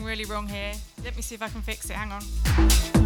Going really wrong here. Let me see if I can fix it. Hang on.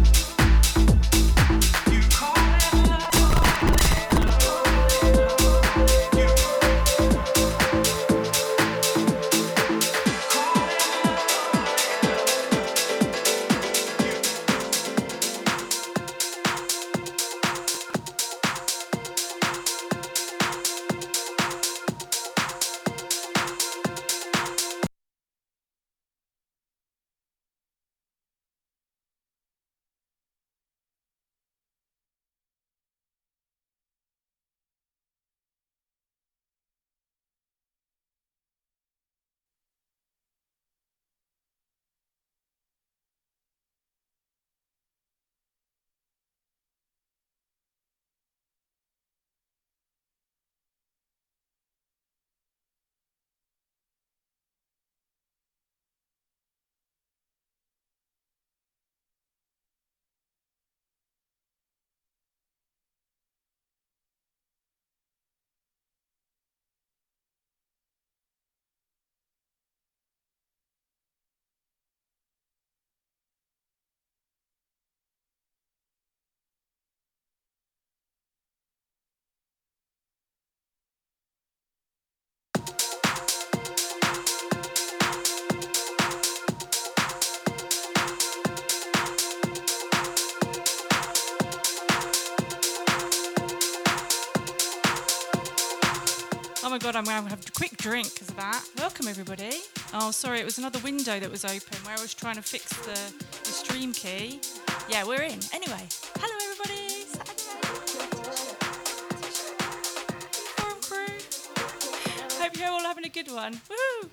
My god, I'm going to have a quick drink because of that. Welcome, everybody. Oh, sorry, it was another window that was open where I was trying to fix the, the stream key. Yeah, we're in. Anyway, hello, everybody. Forum crew. Hope you're all having a good one. Woo!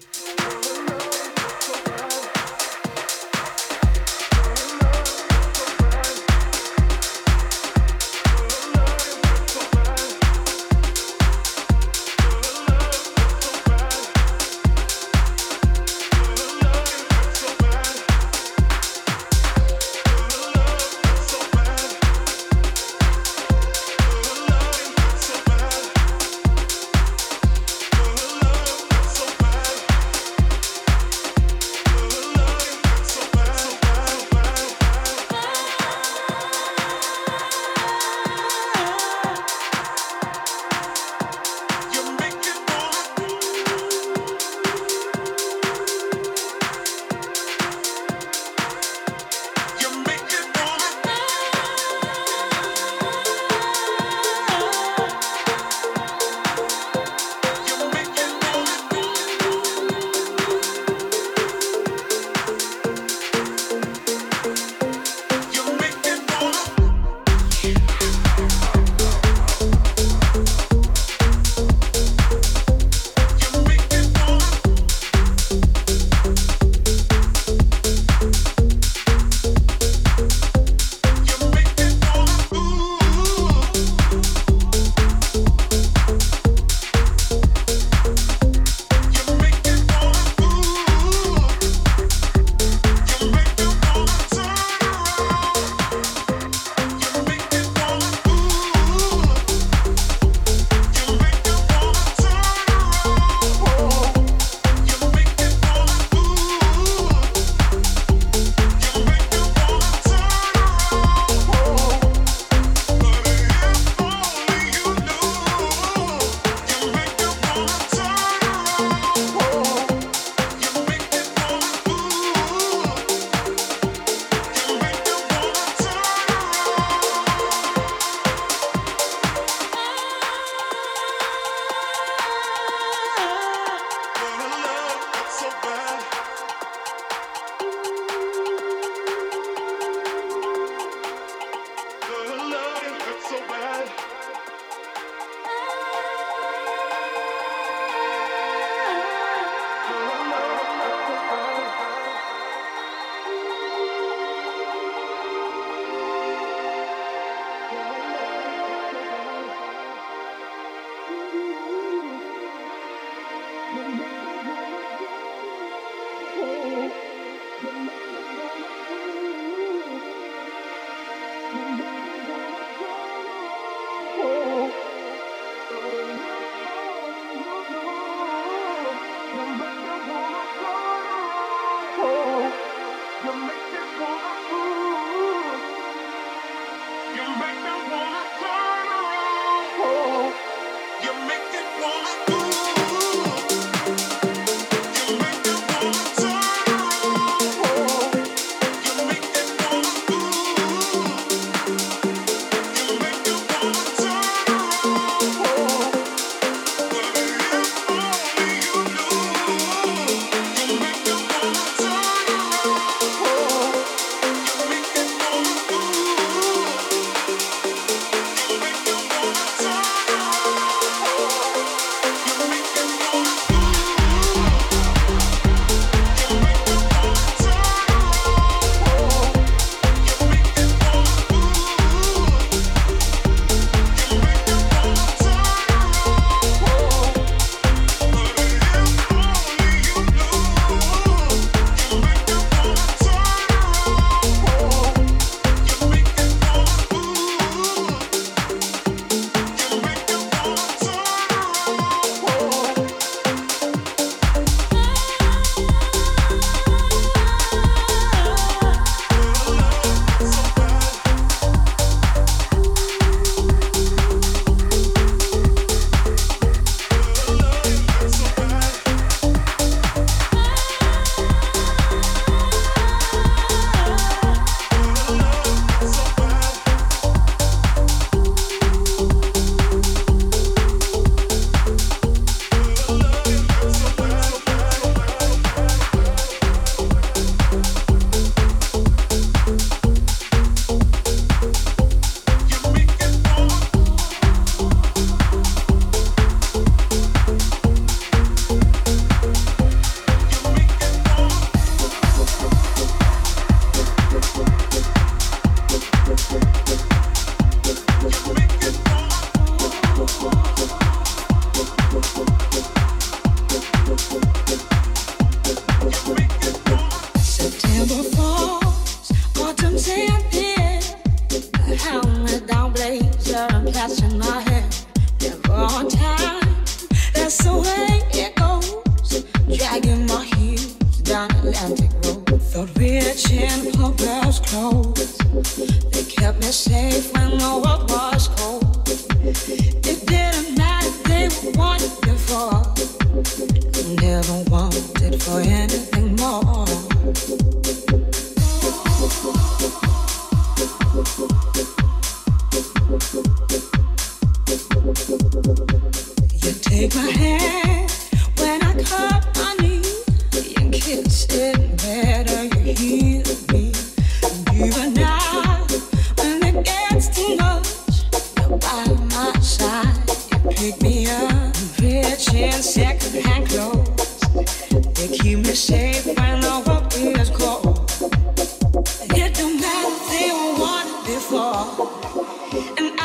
And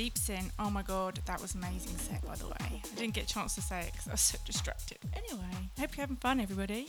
Deep Sin. Oh my god, that was amazing set, by the way. I didn't get a chance to say it because I was so distracted. Anyway, hope you're having fun, everybody.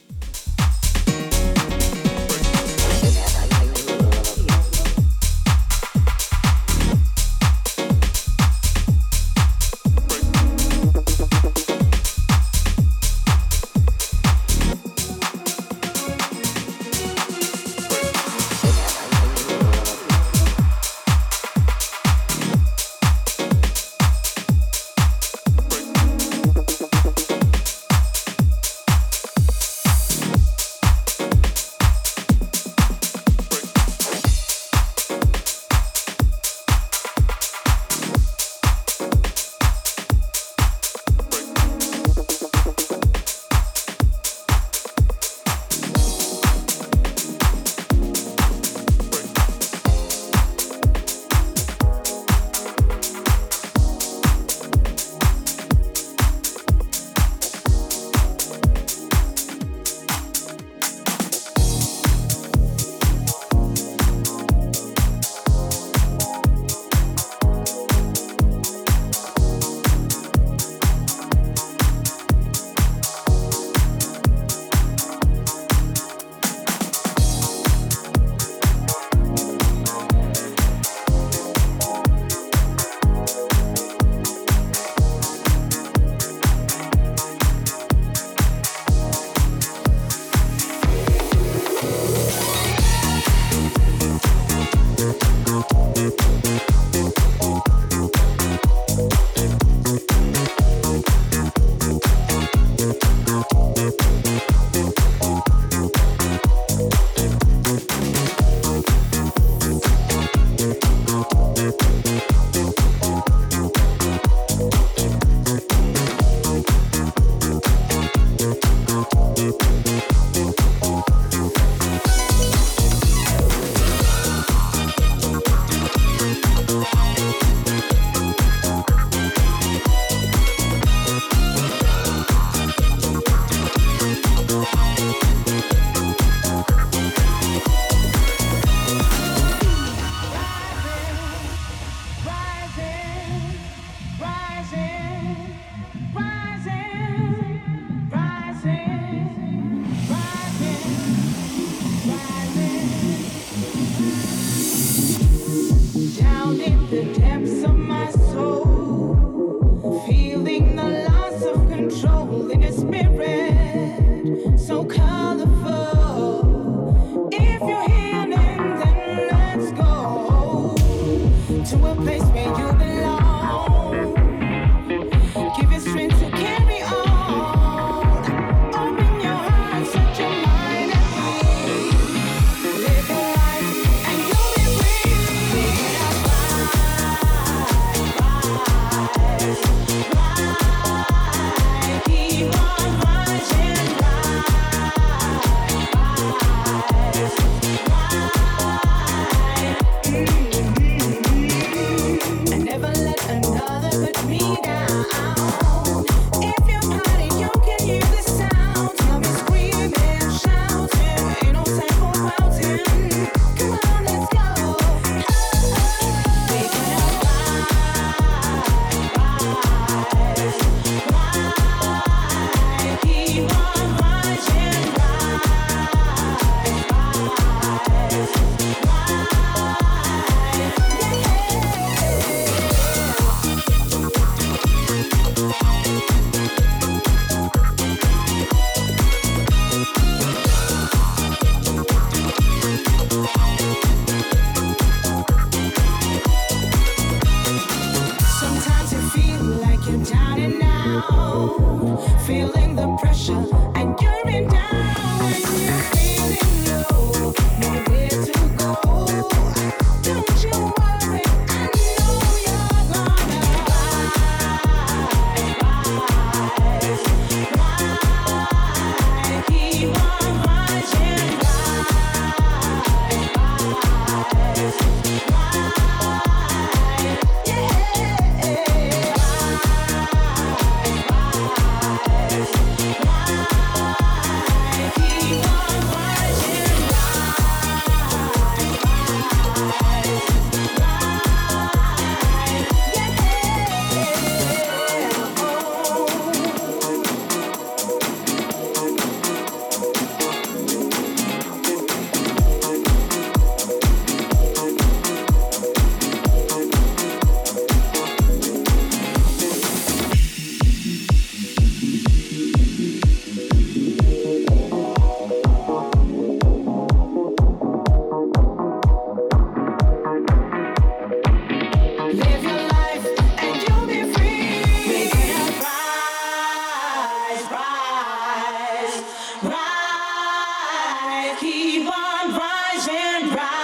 keep on rising, rising.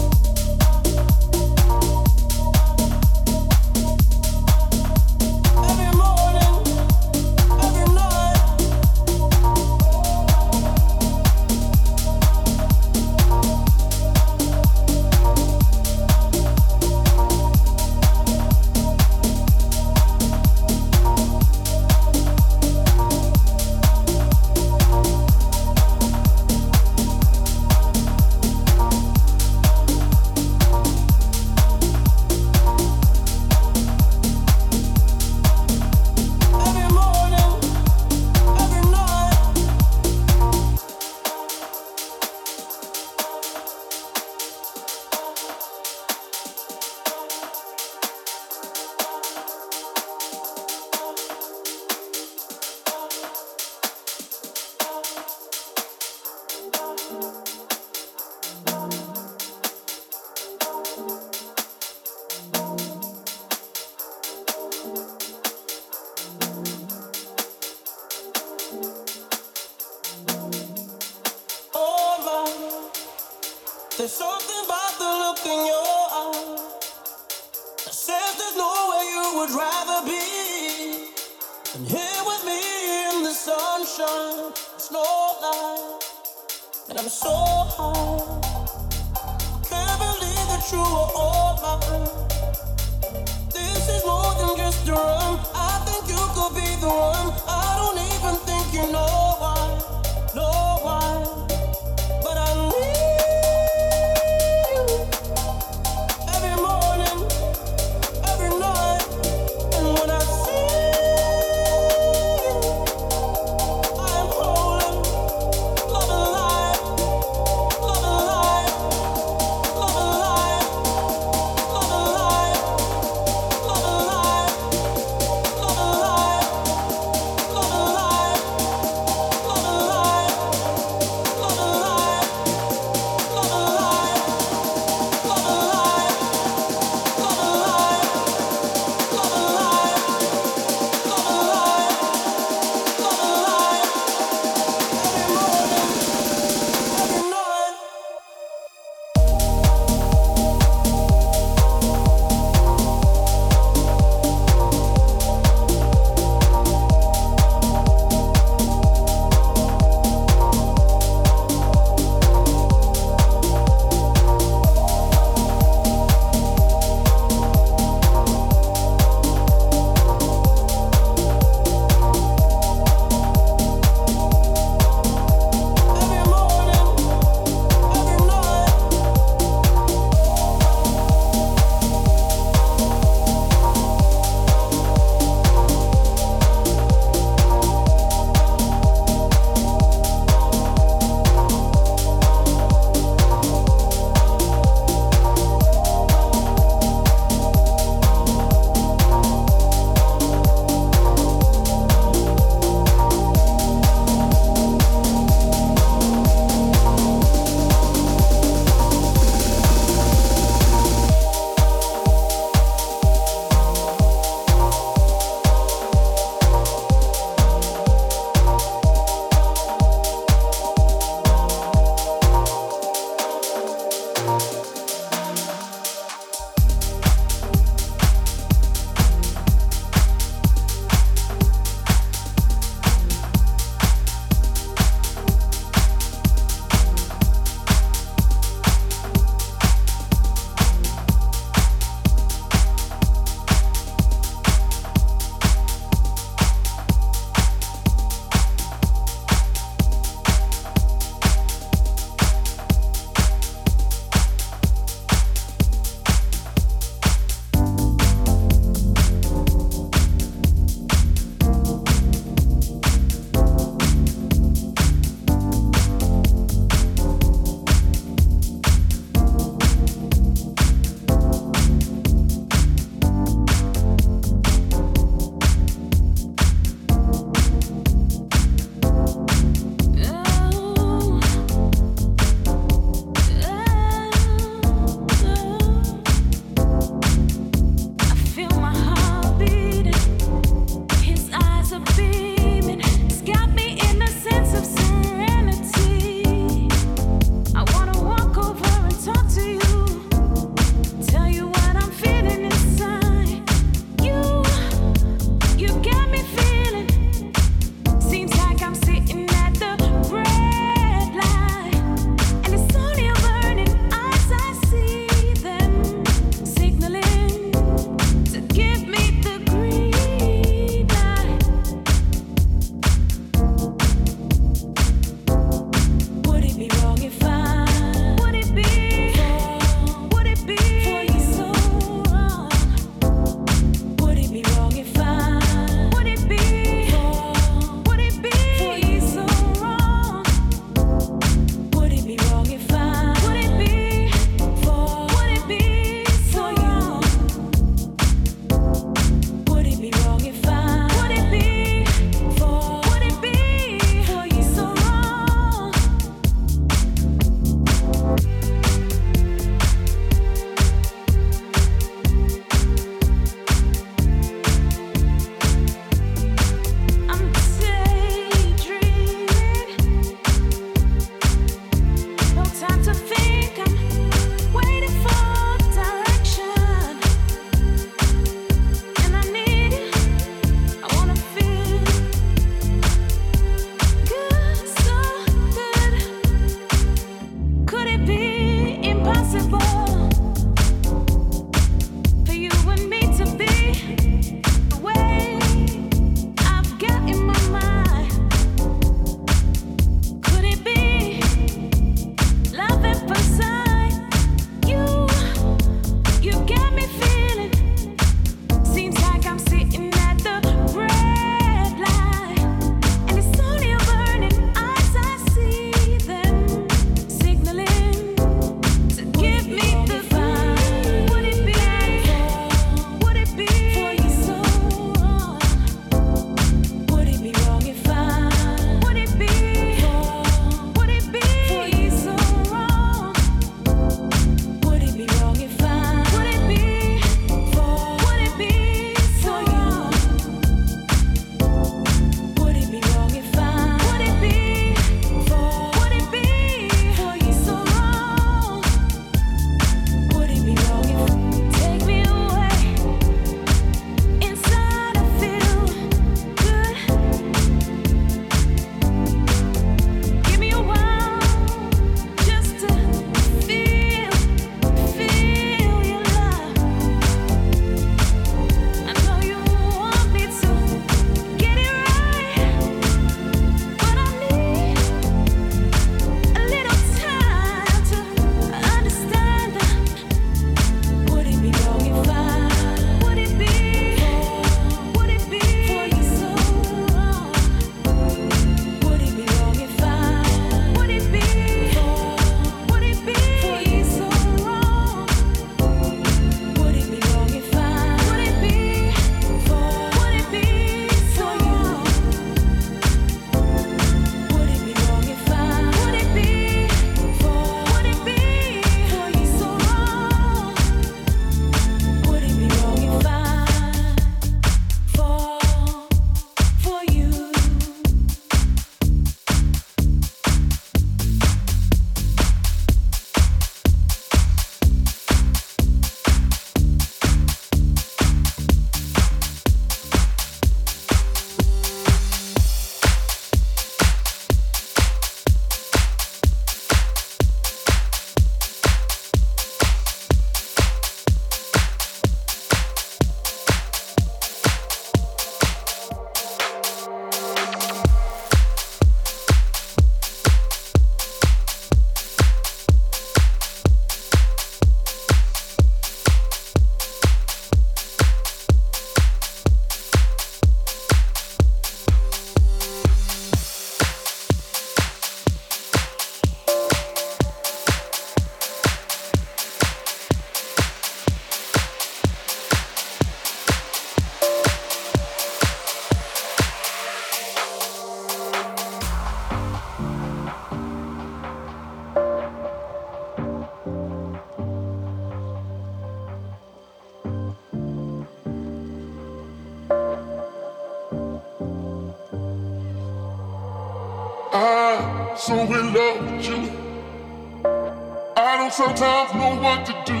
Sometimes know what to do.